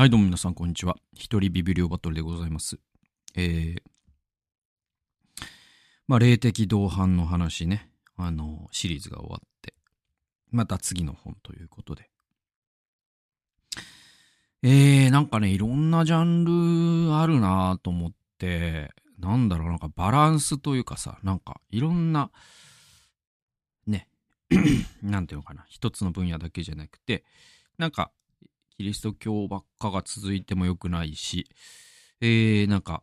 はい、どうも皆さん、こんにちは。一人ビビリオバトルでございます。えー、まあ、霊的同伴の話ね、あの、シリーズが終わって、また次の本ということで。えー、なんかね、いろんなジャンルあるなと思って、なんだろう、なんかバランスというかさ、なんかいろんな、ね、なんていうのかな、一つの分野だけじゃなくて、なんか、キリスト教ばっかが続いても良くないし、えー、なんか、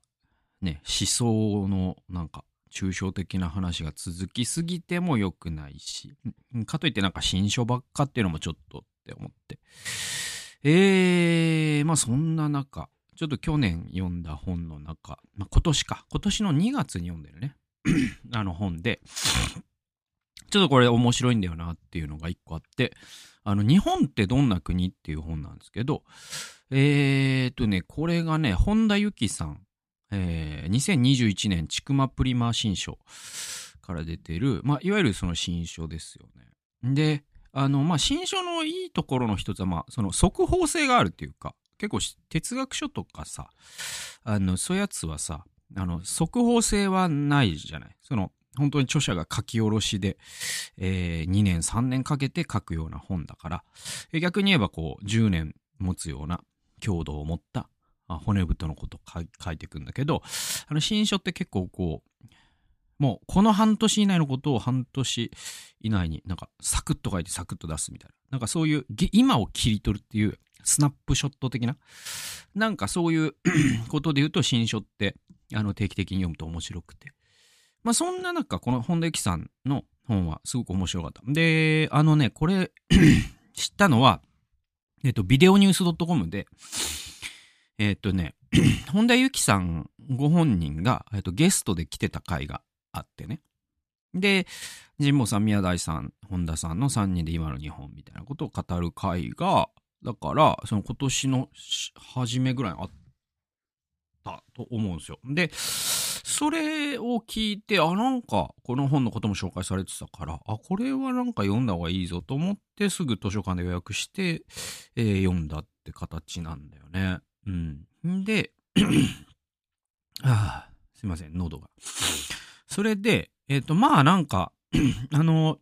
ね、思想の、なんか、抽象的な話が続きすぎても良くないし、かといってなんか新書ばっかっていうのもちょっとって思って。えー、まあそんな中、ちょっと去年読んだ本の中、まあ今年か、今年の2月に読んでるね、あの本で、ちょっとこれ面白いんだよなっていうのが一個あって、あの、日本ってどんな国っていう本なんですけど、えーとね、これがね、本田由紀さん、えー、2021年、ちくまプリマ新書から出てる、まあ、いわゆるその新書ですよね。で、あの、まあ、新書のいいところの一つは、まあ、その速報性があるっていうか、結構哲学書とかさ、あの、そういうやつはさ、あの、速報性はないじゃない。その、本当に著者が書き下ろしで、えー、2年3年かけて書くような本だから、え逆に言えばこう、10年持つような強度を持ったあ骨太のことを書いていくんだけど、あの、新書って結構こう、もうこの半年以内のことを半年以内になんかサクッと書いてサクッと出すみたいな。なんかそういう今を切り取るっていうスナップショット的な。なんかそういう ことで言うと新書ってあの定期的に読むと面白くて。まあそんな中この本田由紀さんの本はすごく面白かった。で、あのね、これ 知ったのは、えっと、ビデオニュース .com で、えっとね、本田由紀さんご本人が、えっと、ゲストで来てた回があってね。で、神保さん、宮台さん、本田さんの3人で今の日本みたいなことを語る回が、だから、その今年の初めぐらいあったと思うんですよ。で、それを聞いて、あ、なんか、この本のことも紹介されてたから、あ、これはなんか読んだ方がいいぞと思って、すぐ図書館で予約して、えー読んだって形なんだよね。うん。で、あすいません、喉が。それで、えっ、と、まあなんか、あの、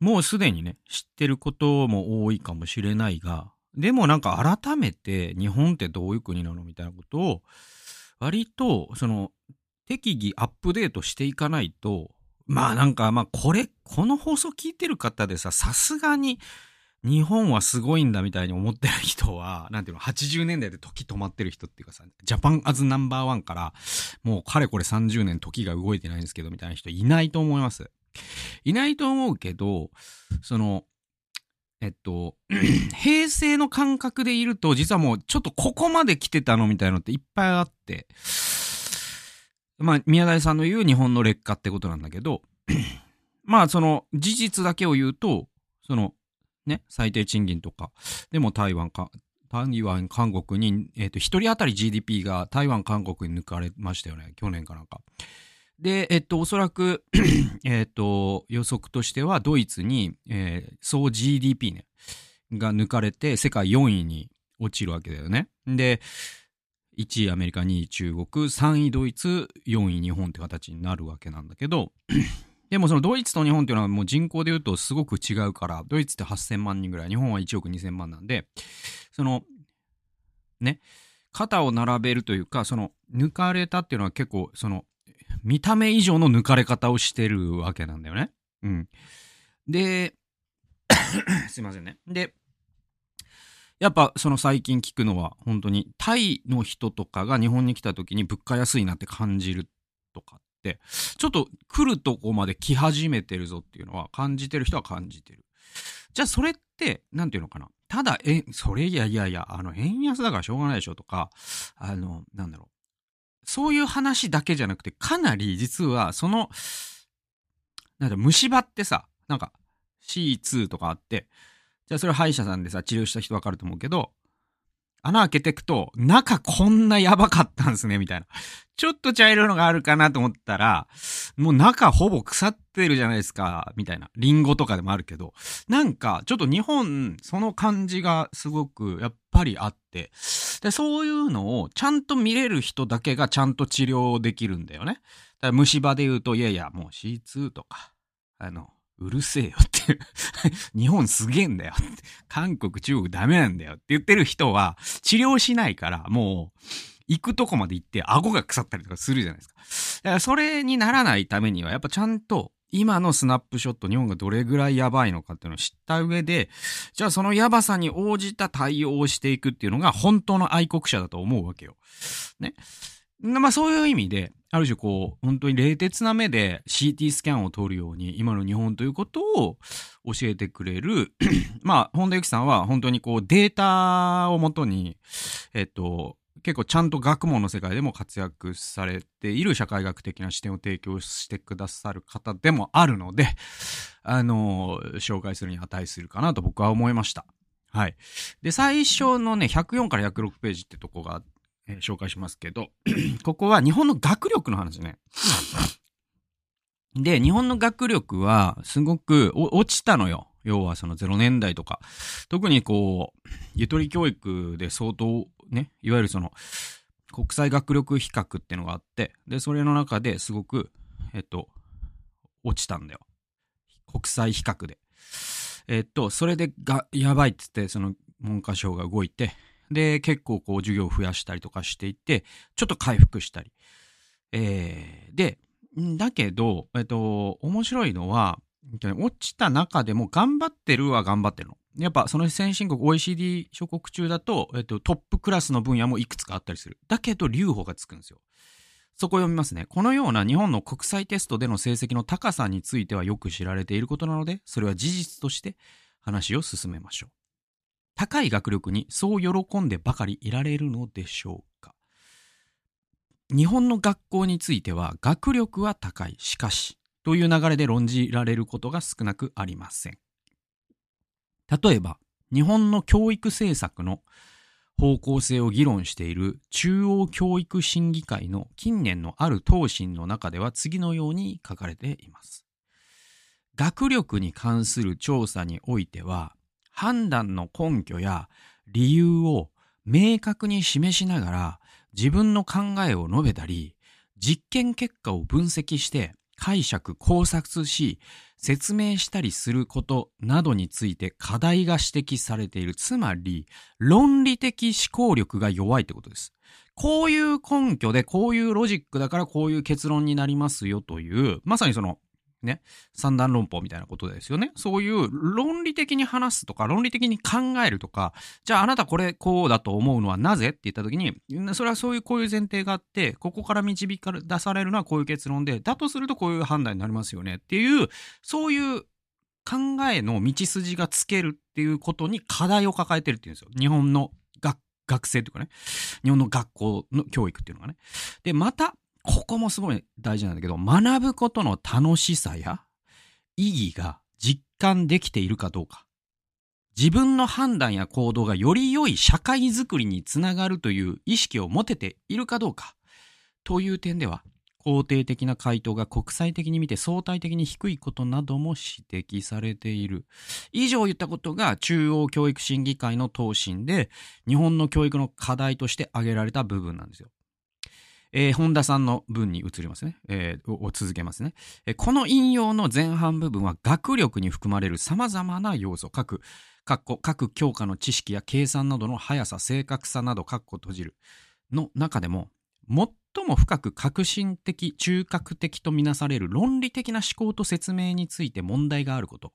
もうすでにね、知ってることも多いかもしれないが、でもなんか改めて日本ってどういう国なのみたいなことを、割と、その、適宜アップデートしていかないと、まあなんか、まあこれ、この放送聞いてる方でさ、さすがに日本はすごいんだみたいに思ってる人は、なんていうの、80年代で時止まってる人っていうかさ、ジャパンアズナンバーワンから、もうかれこれ30年時が動いてないんですけど、みたいな人いないと思います。いないと思うけど、その、えっと、平成の感覚でいると、実はもうちょっとここまで来てたのみたいなのっていっぱいあって、まあ、宮台さんの言う日本の劣化ってことなんだけど、まあ、その事実だけを言うと、その、ね、最低賃金とか、でも台湾か、台湾、韓国に、えっ、と、一人当たり GDP が台湾、韓国に抜かれましたよね、去年かなんか。で、えっと、おそらく、えっと、予測としては、ドイツに、えー総 GDP ね、が抜かれて、世界4位に落ちるわけだよね。で、1位アメリカ、2位中国、3位ドイツ、4位日本って形になるわけなんだけど、でもそのドイツと日本っていうのはもう人口で言うとすごく違うから、ドイツって8000万人ぐらい、日本は1億2000万なんで、その、ね、肩を並べるというか、その、抜かれたっていうのは結構、その、見た目以上の抜かれ方をしてるわけなんだよね。うん。で、すいませんね。で、やっぱその最近聞くのは本当にタイの人とかが日本に来た時に物価安いなって感じるとかって、ちょっと来るとこまで来始めてるぞっていうのは感じてる人は感じてる。じゃあそれって、なんていうのかな。ただ、え、それいやいやいや、あの、円安だからしょうがないでしょとか、あの、なんだろう。そういう話だけじゃなくて、かなり実は、その、なんだ、虫歯ってさ、なんか、C2 とかあって、じゃあそれ歯医者さんでさ、治療した人わかると思うけど、穴開けていくと、中こんなやばかったんすね、みたいな。ちょっと茶色いのがあるかなと思ったら、もう中ほぼ腐っってるじゃないですか、みたいな。リンゴとかでもあるけど、なんか、ちょっと日本、その感じがすごく、やっぱりあって、で、そういうのをちゃんと見れる人だけがちゃんと治療できるんだよね。だから虫歯で言うと、いやいや、もう C2 とか、あの、うるせえよって 日本すげえんだよって。韓国、中国ダメなんだよって言ってる人は、治療しないから、もう、行くとこまで行って顎が腐ったりとかするじゃないですか。だからそれにならないためには、やっぱちゃんと今のスナップショット、日本がどれぐらいやばいのかっていうのを知った上で、じゃあそのやばさに応じた対応をしていくっていうのが本当の愛国者だと思うわけよ。ね。まあそういう意味で、ある種こう、本当に冷徹な目で CT スキャンを取るように、今の日本ということを教えてくれる まあ、本田由紀さんは本当にこうデータをもとに、えっと、結構ちゃんと学問の世界でも活躍されている社会学的な視点を提供してくださる方でもあるので、あの、紹介するに値するかなと僕は思いました。はい。で、最初のね、104から106ページってとこが、えー、紹介しますけど、ここは日本の学力の話ね。で、日本の学力はすごく落ちたのよ。要はその0年代とか。特にこう、ゆとり教育で相当ね、いわゆるその、国際学力比較っていうのがあって、で、それの中ですごく、えっと、落ちたんだよ。国際比較で。えっと、それでが、やばいっつって、その文科省が動いて、で、結構こう授業を増やしたりとかしていて、ちょっと回復したり。えー、で、だけど、えっと、面白いのは、落ちた中でも頑張ってるは頑張ってるの。やっぱその先進国 OECD 諸国中だと、えっと、トップクラスの分野もいくつかあったりする。だけど留保がつくんですよ。そこ読みますね。このような日本の国際テストでの成績の高さについてはよく知られていることなので、それは事実として話を進めましょう。高い学力にそう喜んでばかりいられるのでしょうか日本の学校については学力は高い。しかし、という流れで論じられることが少なくありません。例えば、日本の教育政策の方向性を議論している中央教育審議会の近年のある答申の中では次のように書かれています。学力に関する調査においては、判断の根拠や理由を明確に示しながら自分の考えを述べたり、実験結果を分析して解釈、考察し、説明したりすることなどについて課題が指摘されている。つまり、論理的思考力が弱いってことです。こういう根拠で、こういうロジックだからこういう結論になりますよという、まさにそのね、三段論法みたいなことですよね。そういう論理的に話すとか、論理的に考えるとか、じゃああなたこれこうだと思うのはなぜって言った時に、それはそういうこういう前提があって、ここから導か出されるのはこういう結論で、だとするとこういう判断になりますよねっていう、そういう考えの道筋がつけるっていうことに課題を抱えてるっていうんですよ。日本の学学生というかね、日本の学校の教育っていうのがね。で、また、ここもすごい大事なんだけど、学ぶことの楽しさや意義が実感できているかどうか。自分の判断や行動がより良い社会づくりにつながるという意識を持てているかどうか。という点では、肯定的な回答が国際的に見て相対的に低いことなども指摘されている。以上言ったことが中央教育審議会の答申で日本の教育の課題として挙げられた部分なんですよ。えー、本田さんの文に移りますね。えー、を続けますね、えー、この引用の前半部分は学力に含まれる様々な要素、各、各各教科の知識や計算などの速さ、正確さなど、括弧閉じるの中でも、最も深く革新的、中核的とみなされる論理的な思考と説明について問題があること。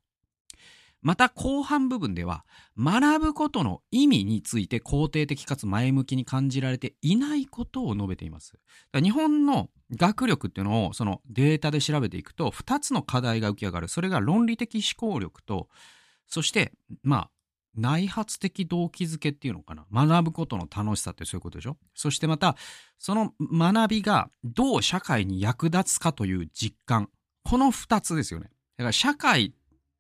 また後半部分では学ぶことの意味について肯定的かつ前向きに感じられていないことを述べています。日本の学力っていうのをそのデータで調べていくと2つの課題が浮き上がる。それが論理的思考力と、そしてまあ内発的動機づけっていうのかな。学ぶことの楽しさってそういうことでしょそしてまた、その学びがどう社会に役立つかという実感。この二つですよね。だから社会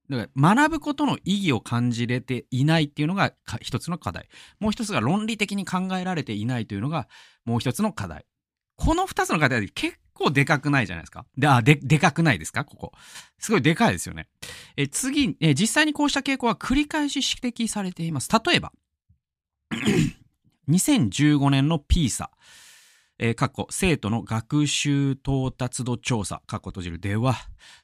だから学ぶことの意義を感じれていないっていうのが一つの課題。もう一つが論理的に考えられていないというのがもう一つの課題。この2つのカテゴリー結構でかくないじゃないですか。で、あ、で、でかくないですか？ここ。すごいでかいですよね。え、次、え、実際にこうした傾向は繰り返し指摘されています。例えば、2015年の PISA、えー、過去、生徒の学習到達度調査、過去閉じるでは、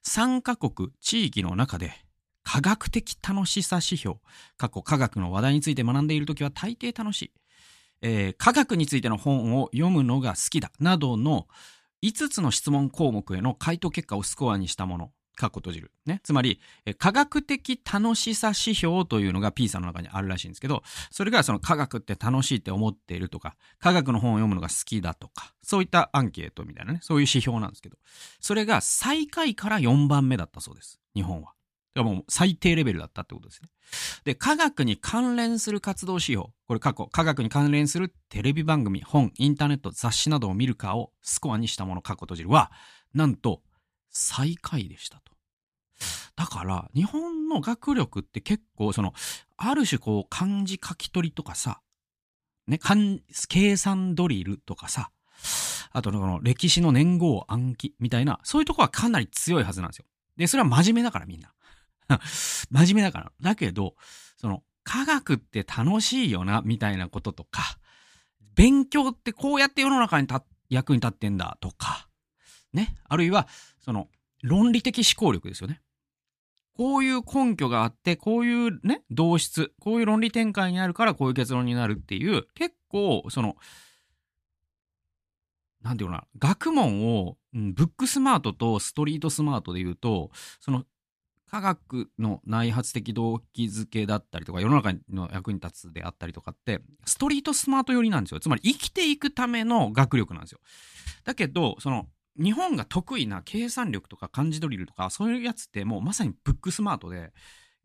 3カ国、地域の中で、科学的楽しさ指標、過去科学の話題について学んでいるときは大抵楽しい。えー、科学についての本を読むのが好きだ、などの5つの質問項目への回答結果をスコアにしたもの、かっこ閉じる。ね。つまり、科学的楽しさ指標というのが P さんの中にあるらしいんですけど、それがその科学って楽しいって思っているとか、科学の本を読むのが好きだとか、そういったアンケートみたいなね、そういう指標なんですけど、それが最下位から4番目だったそうです。日本は。がもう最低レベルだったってことですね。で、科学に関連する活動指標。これ過去、科学に関連するテレビ番組、本、インターネット、雑誌などを見るかをスコアにしたもの、過去閉じるは、なんと、最下位でしたと。だから、日本の学力って結構、その、ある種こう、漢字書き取りとかさ、ね、計算ドリルとかさ、あとこの歴史の年号暗記みたいな、そういうとこはかなり強いはずなんですよ。で、それは真面目だからみんな。真面目だから。だけど、その、科学って楽しいよな、みたいなこととか、勉強ってこうやって世の中に役に立ってんだとか、ね。あるいは、その、論理的思考力ですよね。こういう根拠があって、こういうね、同質、こういう論理展開になるからこういう結論になるっていう、結構、その、なんていうかな、学問を、ブックスマートとストリートスマートで言うと、その科学の内発的動機づけだったりとか、世の中の役に立つであったりとかって、ストリートスマート寄りなんですよ。つまり生きていくための学力なんですよ。だけど、その、日本が得意な計算力とか漢字ドリルとか、そういうやつってもうまさにブックスマートで、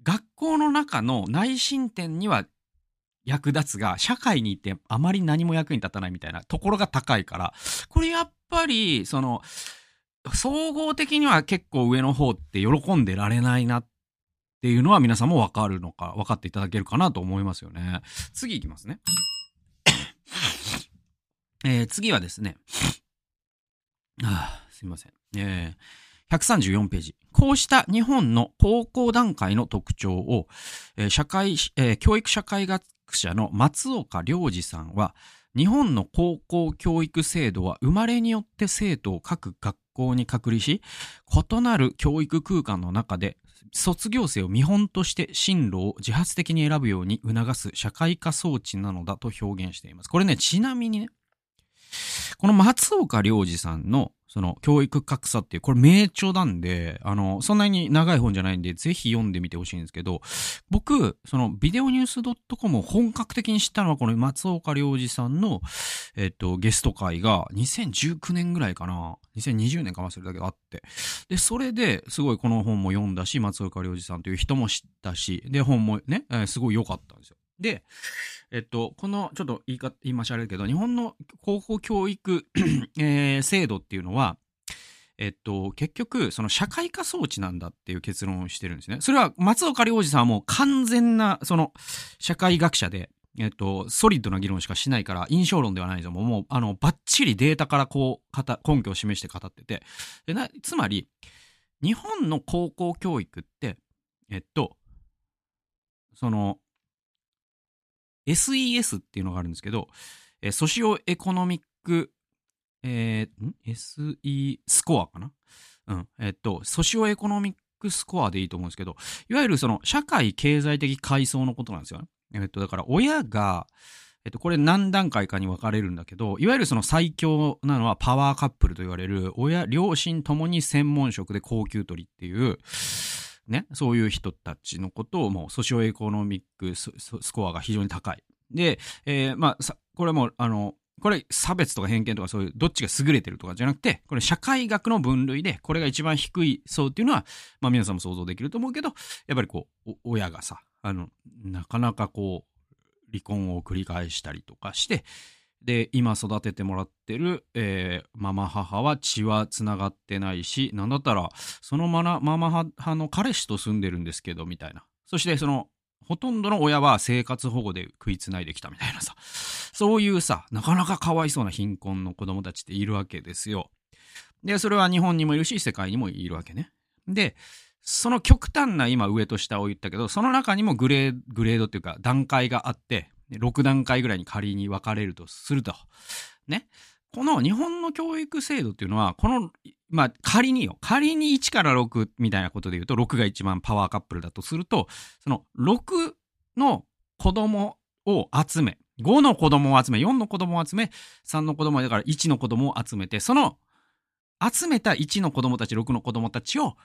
学校の中の内申点には役立つが、社会に行ってあまり何も役に立たないみたいなところが高いから、これやっぱり、その、総合的には結構上の方って喜んでられないなっていうのは皆さんもわかるのか、分かっていただけるかなと思いますよね。次いきますね。え、次はですね。あすいません。えー、134ページ。こうした日本の高校段階の特徴を、えー、社会、えー、教育社会学者の松岡良二さんは、日本の高校教育制度は生まれによって生徒を各学校に隔離し、異なる教育空間の中で卒業生を見本として進路を自発的に選ぶように促す社会化装置なのだと表現しています。これね、ちなみにね、この松岡良二さんのその教育格差っていう、これ名著なんで、あの、そんなに長い本じゃないんで、ぜひ読んでみてほしいんですけど、僕、そのビデオニュース .com を本格的に知ったのはこの松岡良二さんの、えっと、ゲスト会が2019年ぐらいかな。2020年か忘れたけどあって。で、それですごいこの本も読んだし、松岡良二さんという人も知ったし、で、本もね、えー、すごい良かったんですよ。で、えっと、この、ちょっと言い方、言いましょうけど、日本の高校教育 えー、制度っていうのは、えっと、結局、その社会化装置なんだっていう結論をしてるんですね。それは松岡良二さんはもう完全な、その、社会学者で、えっと、ソリッドな議論しかしないから、印象論ではないぞ。もう、あの、バッチリデータからこう、根拠を示して語ってて。でなつまり、日本の高校教育って、えっと、その、SES っていうのがあるんですけど、えソシオエコノミック、えー、?SE スコアかな？うん。えっと、ソシオエコノミックスコアでいいと思うんですけど、いわゆるその社会経済的階層のことなんですよね。えっと、だから親が、えっと、これ何段階かに分かれるんだけど、いわゆるその最強なのはパワーカップルと言われる、親、両親ともに専門職で高級取りっていう、ね、そういう人たちのことをもうソシオエコノミックスコアが非常に高い。で、えー、まあ、これも、あの、これ差別とか偏見とかそういうどっちが優れてるとかじゃなくて、これ社会学の分類で、これが一番低い層っていうのは、まあ皆さんも想像できると思うけど、やっぱりこう、親がさ、あの、なかなかこう、離婚を繰り返したりとかして、で、今育ててもらってる、えー、ママ母は血は繋がってないし、なんだったら、そのママ母の彼氏と住んでるんですけど、みたいな。そして、その、ほとんどの親は生活保護で食いつないできたみたいなさ。そういうさ、なかなかかわいそうな貧困の子供たちっているわけですよ。で、それは日本にもいるし、世界にもいるわけね。で、その極端な今上と下を言ったけど、その中にもグレーグレードっていうか段階があって、6段階ぐらいに仮に分かれるとすると。ね。この日本の教育制度っていうのは、この、まあ仮によ、仮に1から6みたいなことで言うと、6が一番パワーカップルだとすると、その6の子供を集め、5の子供を集め、4の子供を集め、3の子供だから1の子供を集めて、その集めた1の子供たち、6の子供たちを、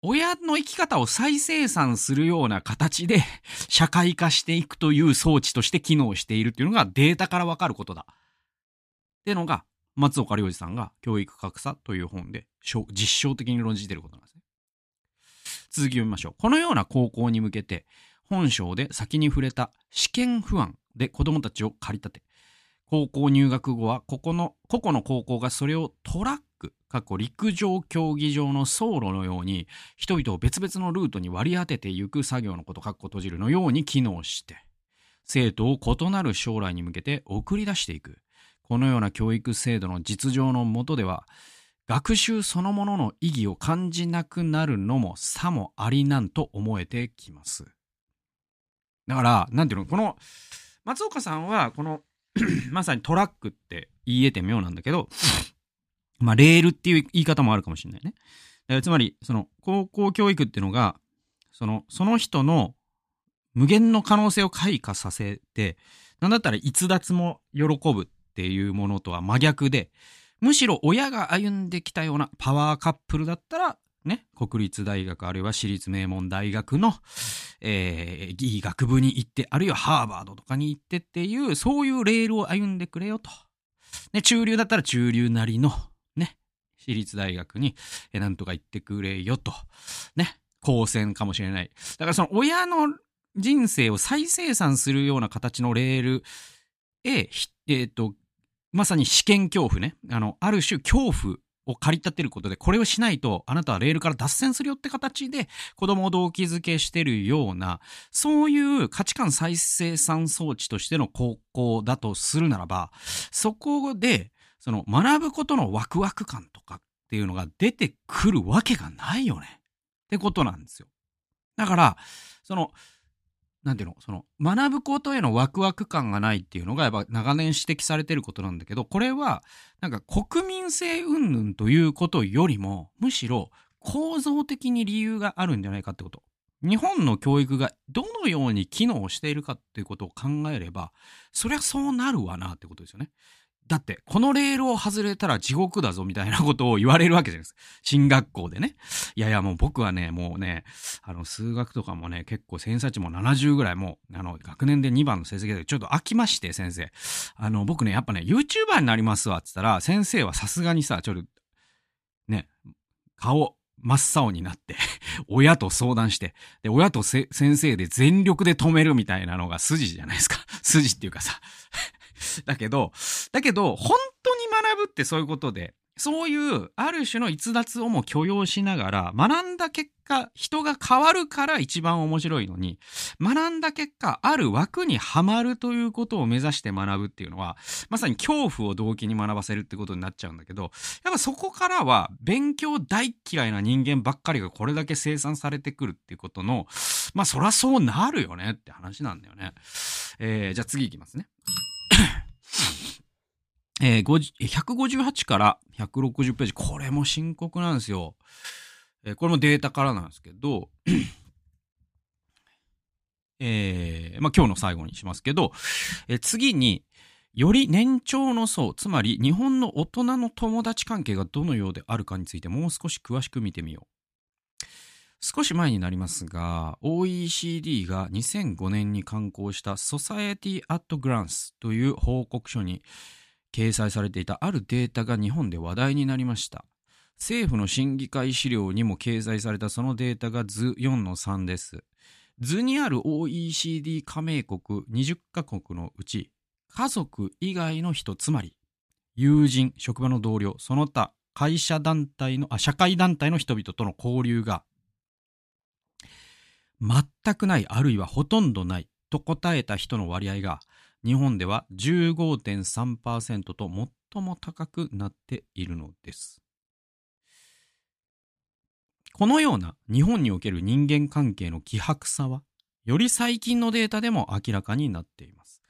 親の生き方を再生産するような形で 社会化していくという装置として機能しているっていうのがデータからわかることだ。ってのが、松岡良二さんが教育格差という本で実証的に論じていることなんですね。続き読みましょう。このような高校に向けて、本章で先に触れた試験不安で子供たちを駆り立て、高校入学後はここの個々の高校がそれをトラック、過去陸上競技場の走路のように人々を別々のルートに割り当てていく作業のこと、かっこ閉じるのように機能して、生徒を異なる将来に向けて送り出していく。このような教育制度の実情のもとでは、学習そのものの意義を感じなくなるのもさもありなんと思えてきます。だから、なんていうの、この、松岡さんは、この まさにトラックって言えて妙なんだけど、まあ、レールっていう言い方もあるかもしれないね。だからつまり、その、高校教育っていうのが、その、その人の無限の可能性を開花させて、なんだったら逸脱も喜ぶっていうものとは真逆で、むしろ親が歩んできたようなパワーカップルだったら、ね、国立大学あるいは私立名門大学の、えー、いい学部に行って、あるいはハーバードとかに行ってっていう、そういうレールを歩んでくれよと。ね、中流だったら中流なりの、私立大学に、えなんとか行ってくれよと。ね、高専かもしれない。だからその親の人生を再生産するような形のレールへ、えっ、ー、と、まさに試験恐怖ね。あの、ある種恐怖を駆り立てることで、これをしないと、あなたはレールから脱線するよって形で、子供を動機づけしてるような、そういう価値観再生産装置としての高校だとするならば、そこで、その学ぶことのワクワク感とかっていうのが出てくるわけがないよね。ってことなんですよ。だから、その、なんていうの、その、学ぶことへのワクワク感がないっていうのが、やっぱ長年指摘されてることなんだけど、これは、なんか国民性云々ということよりも、むしろ構造的に理由があるんじゃないかってこと。日本の教育がどのように機能しているかっていうことを考えれば、そりゃそうなるわなってことですよね。だって、このレールを外れたら地獄だぞみたいなことを言われるわけじゃないですか。進学校でね。いやいや、もう僕はね、もうね、あの、数学とかもね、結構偏差値も70ぐらいもう、あの、学年で2番の成績でちょっと飽きまして、先生。あの、僕ね、やっぱね、YouTuber になりますわって言ったら、先生はさすがにさ、ちょっと、ね、顔、真っ青になって 親と相談して、で、親と先生で全力で止めるみたいなのが筋じゃないですか。筋っていうかさ だけど、だけど、本当に学ぶってそういうことで、そういうある種の逸脱をも許容しながら、学んだ結果、人が変わるから一番面白いのに、学んだ結果、ある枠にはまるということを目指して学ぶっていうのは、まさに恐怖を動機に学ばせるってことになっちゃうんだけど、やっぱそこからは、勉強大嫌いな人間ばっかりがこれだけ生産されてくるっていうことの、まあそらそうなるよねって話なんだよね。えー、じゃあ次いきますね。えー、158から160ページ。これも深刻なんですよ。えー、これもデータからなんですけど、えー、まあ、今日の最後にしますけど、えー、次に、より年長の層、つまり日本の大人の友達関係がどのようであるかについてもう少し詳しく見てみよう。少し前になりますが、OECD が2005年に刊行した Society at Glance という報告書に掲載されていたあるデータが日本で話題になりました。政府の審議会資料にも掲載されたそのデータが図4の3です。図にある OECD 加盟国20カ国のうち、家族以外の人、つまり、友人、職場の同僚、その他、会社団体の、あ、社会団体の人々との交流が全くないあるいはほとんどないと答えた人の割合が日本では15.3%と最も高くなっているのです。このような日本における人間関係の希薄さは、より最近のデータでも明らかになっています。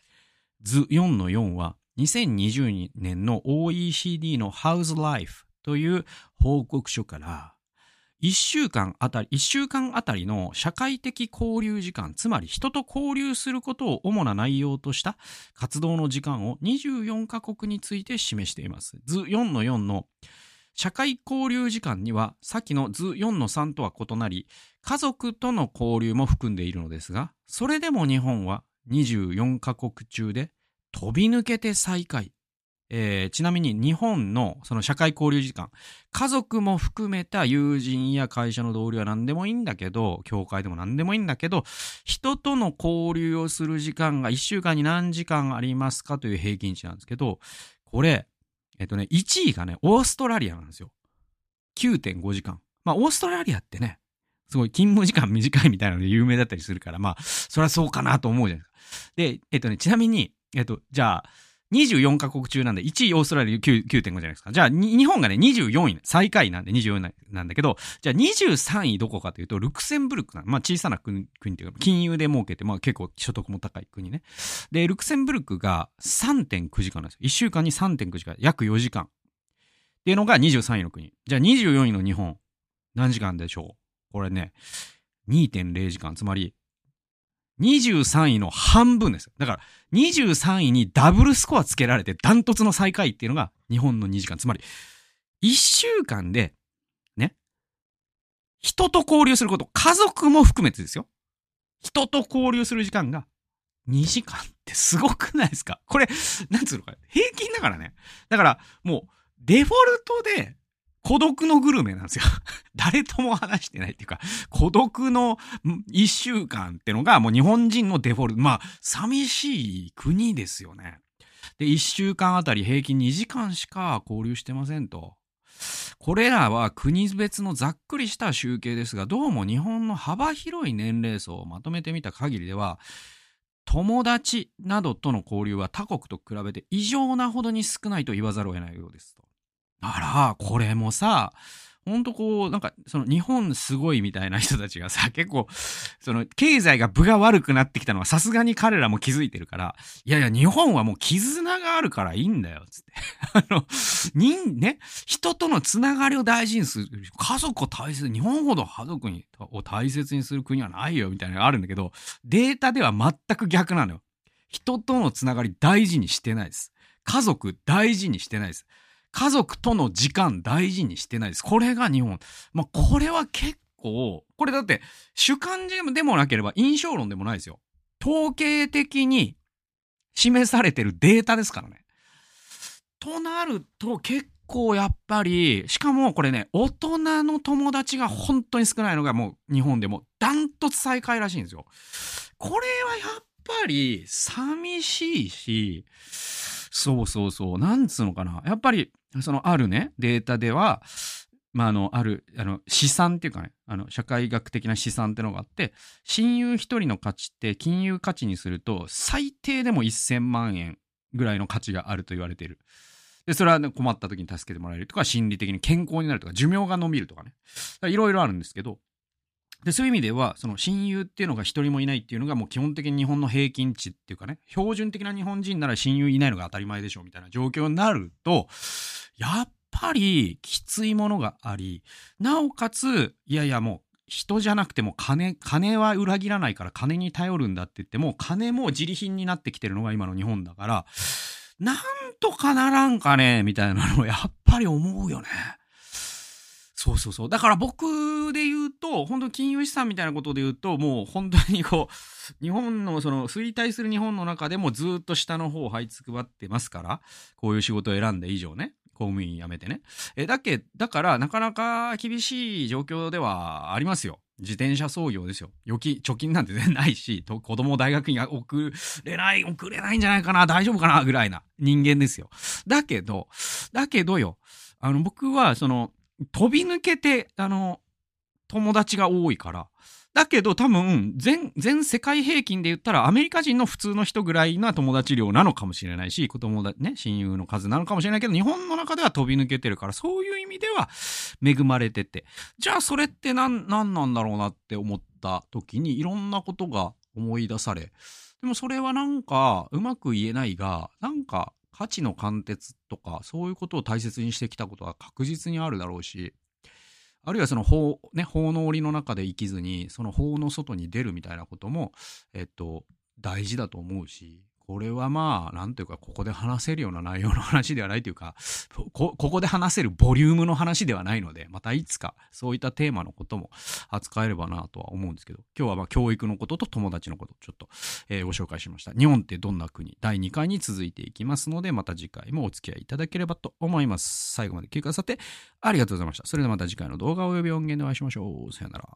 図4の4は、2020年の OECD の How's Life という報告書から、1週間あたり、1週間あたりの社会的交流時間、つまり人と交流することを主な内容とした活動の時間を24カ国について示しています。図4の4の社会交流時間には、さっきの図4の3とは異なり、家族との交流も含んでいるのですが、それでも日本は24カ国中で飛び抜けて最下位。えー、ちなみに日本のその社会交流時間、家族も含めた友人や会社の同僚は何でもいいんだけど、教会でも何でもいいんだけど、人との交流をする時間が1週間に何時間ありますかという平均値なんですけど、これ、えっとね、1位がね、オーストラリアなんですよ。9.5時間。まあ、オーストラリアってね、すごい勤務時間短いみたいなので有名だったりするから、まあ、そりゃそうかなと思うじゃないですか。で、えっとね、ちなみに、えっと、じゃあ、24カ国中なんで、1位オーストラリア9.5じゃないですか。じゃあ、日本がね、24位、最下位なんで24位なんだけど、じゃあ23位どこかというと、ルクセンブルクなまあ小さな国国っていうか、金融で儲けて、まあ結構所得も高い国ね。で、ルクセンブルクが3.9時間なんですよ。1週間に3.9時間、約4時間。っていうのが23位の国。じゃあ24位の日本、何時間でしょう？これね、2.0時間。つまり、23位の半分です。だから、23位にダブルスコアつけられてダントツの最下位っていうのが日本の2時間。つまり、1週間で、ね、人と交流すること、家族も含めてですよ。人と交流する時間が2時間ってすごくないですか？これ、なんつうのか、平均だからね。だから、もう、デフォルトで孤独のグルメなんですよ。誰とも話してないっていうか、孤独の一週間ってのがもう日本人のデフォルト。まあ、寂しい国ですよね。で、一週間あたり平均2時間しか交流してませんと。これらは国別のざっくりした集計ですが、どうも日本の幅広い年齢層をまとめてみた限りでは、友達などとの交流は他国と比べて異常なほどに少ないと言わざるを得ないようですと。あら、これもさ、ほんとこう、なんか、その日本すごいみたいな人たちがさ、結構、その経済が分が悪くなってきたのはさすがに彼らも気づいてるから、いやいや、日本はもう絆があるからいいんだよ、つって。あの、人、ね、人とのつながりを大事にする。家族を大切に、日本ほど家族にを大切にする国はないよ、みたいなのがあるんだけど、データでは全く逆なのよ。人とのつながり大事にしてないです。家族大事にしてないです。家族との時間大事にしてないです。これが日本。まあ、これは結構、これだって主観でもなければ印象論でもないですよ。統計的に示されてるデータですからね。となると結構やっぱり、しかもこれね、大人の友達が本当に少ないのがもう日本でもダントツ最下位らしいんですよ。これはやっぱり寂しいし、そうそうそう。なんつうのかな。やっぱり、そのあるね、データでは、まあ、あの、ある、あの、資産っていうかね、あの、社会学的な資産ってのがあって、親友一人の価値って金融価値にすると、最低でも1000万円ぐらいの価値があると言われている。で、それは、ね、困った時に助けてもらえるとか、心理的に健康になるとか、寿命が伸びるとかね。いろいろあるんですけど、で、そういう意味では、その親友っていうのが一人もいないっていうのがもう基本的に日本の平均値っていうかね、標準的な日本人なら親友いないのが当たり前でしょうみたいな状況になると、やっぱりきついものがあり、なおかつ、いやいやもう人じゃなくても金、金は裏切らないから金に頼るんだって言っても、金も自利品になってきてるのが今の日本だから、なんとかならんかねみたいなのをやっぱり思うよね。そうそうそう。だから僕で言うと、本当に金融資産みたいなことで言うと、もう本当にこう、日本のその衰退する日本の中でもずっと下の方を這いつくばってますから、こういう仕事を選んで以上ね、公務員辞めてね。え、だけ、だからなかなか厳しい状況ではありますよ。自転車操業ですよ。預金、貯金なんて全然ないし、子供を大学に送れない、送れないんじゃないかな、大丈夫かな、ぐらいな人間ですよ。だけど、だけどよ、あの、僕は、その、飛び抜けて、あの、友達が多いから、だけど多分全、全世界平均で言ったらアメリカ人の普通の人ぐらいな友達量なのかもしれないし、子供だ、ね、親友の数なのかもしれないけど、日本の中では飛び抜けてるから、そういう意味では恵まれてて。じゃあそれって何、何なんだろうなって思った時に、いろんなことが思い出され、でもそれはなんか、うまく言えないが、なんか、価値の貫徹とか、そういうことを大切にしてきたことは確実にあるだろうし、あるいはその法、ね、法の檻の中で生きずに、その法の外に出るみたいなことも、えっと、大事だと思うし、これはまあ、なんというか、ここで話せるような内容の話ではないというか、こ、ここで話せるボリュームの話ではないので、またいつかそういったテーマのことも扱えればなとは思うんですけど、今日はまあ教育のことと友達のこと、ちょっと、えー、ご紹介しました。日本ってどんな国？第2回に続いていきますので、また次回もお付き合いいただければと思います。最後まで聞いてくださってありがとうございました。それではまた次回の動画及び音源でお会いしましょう。さよなら。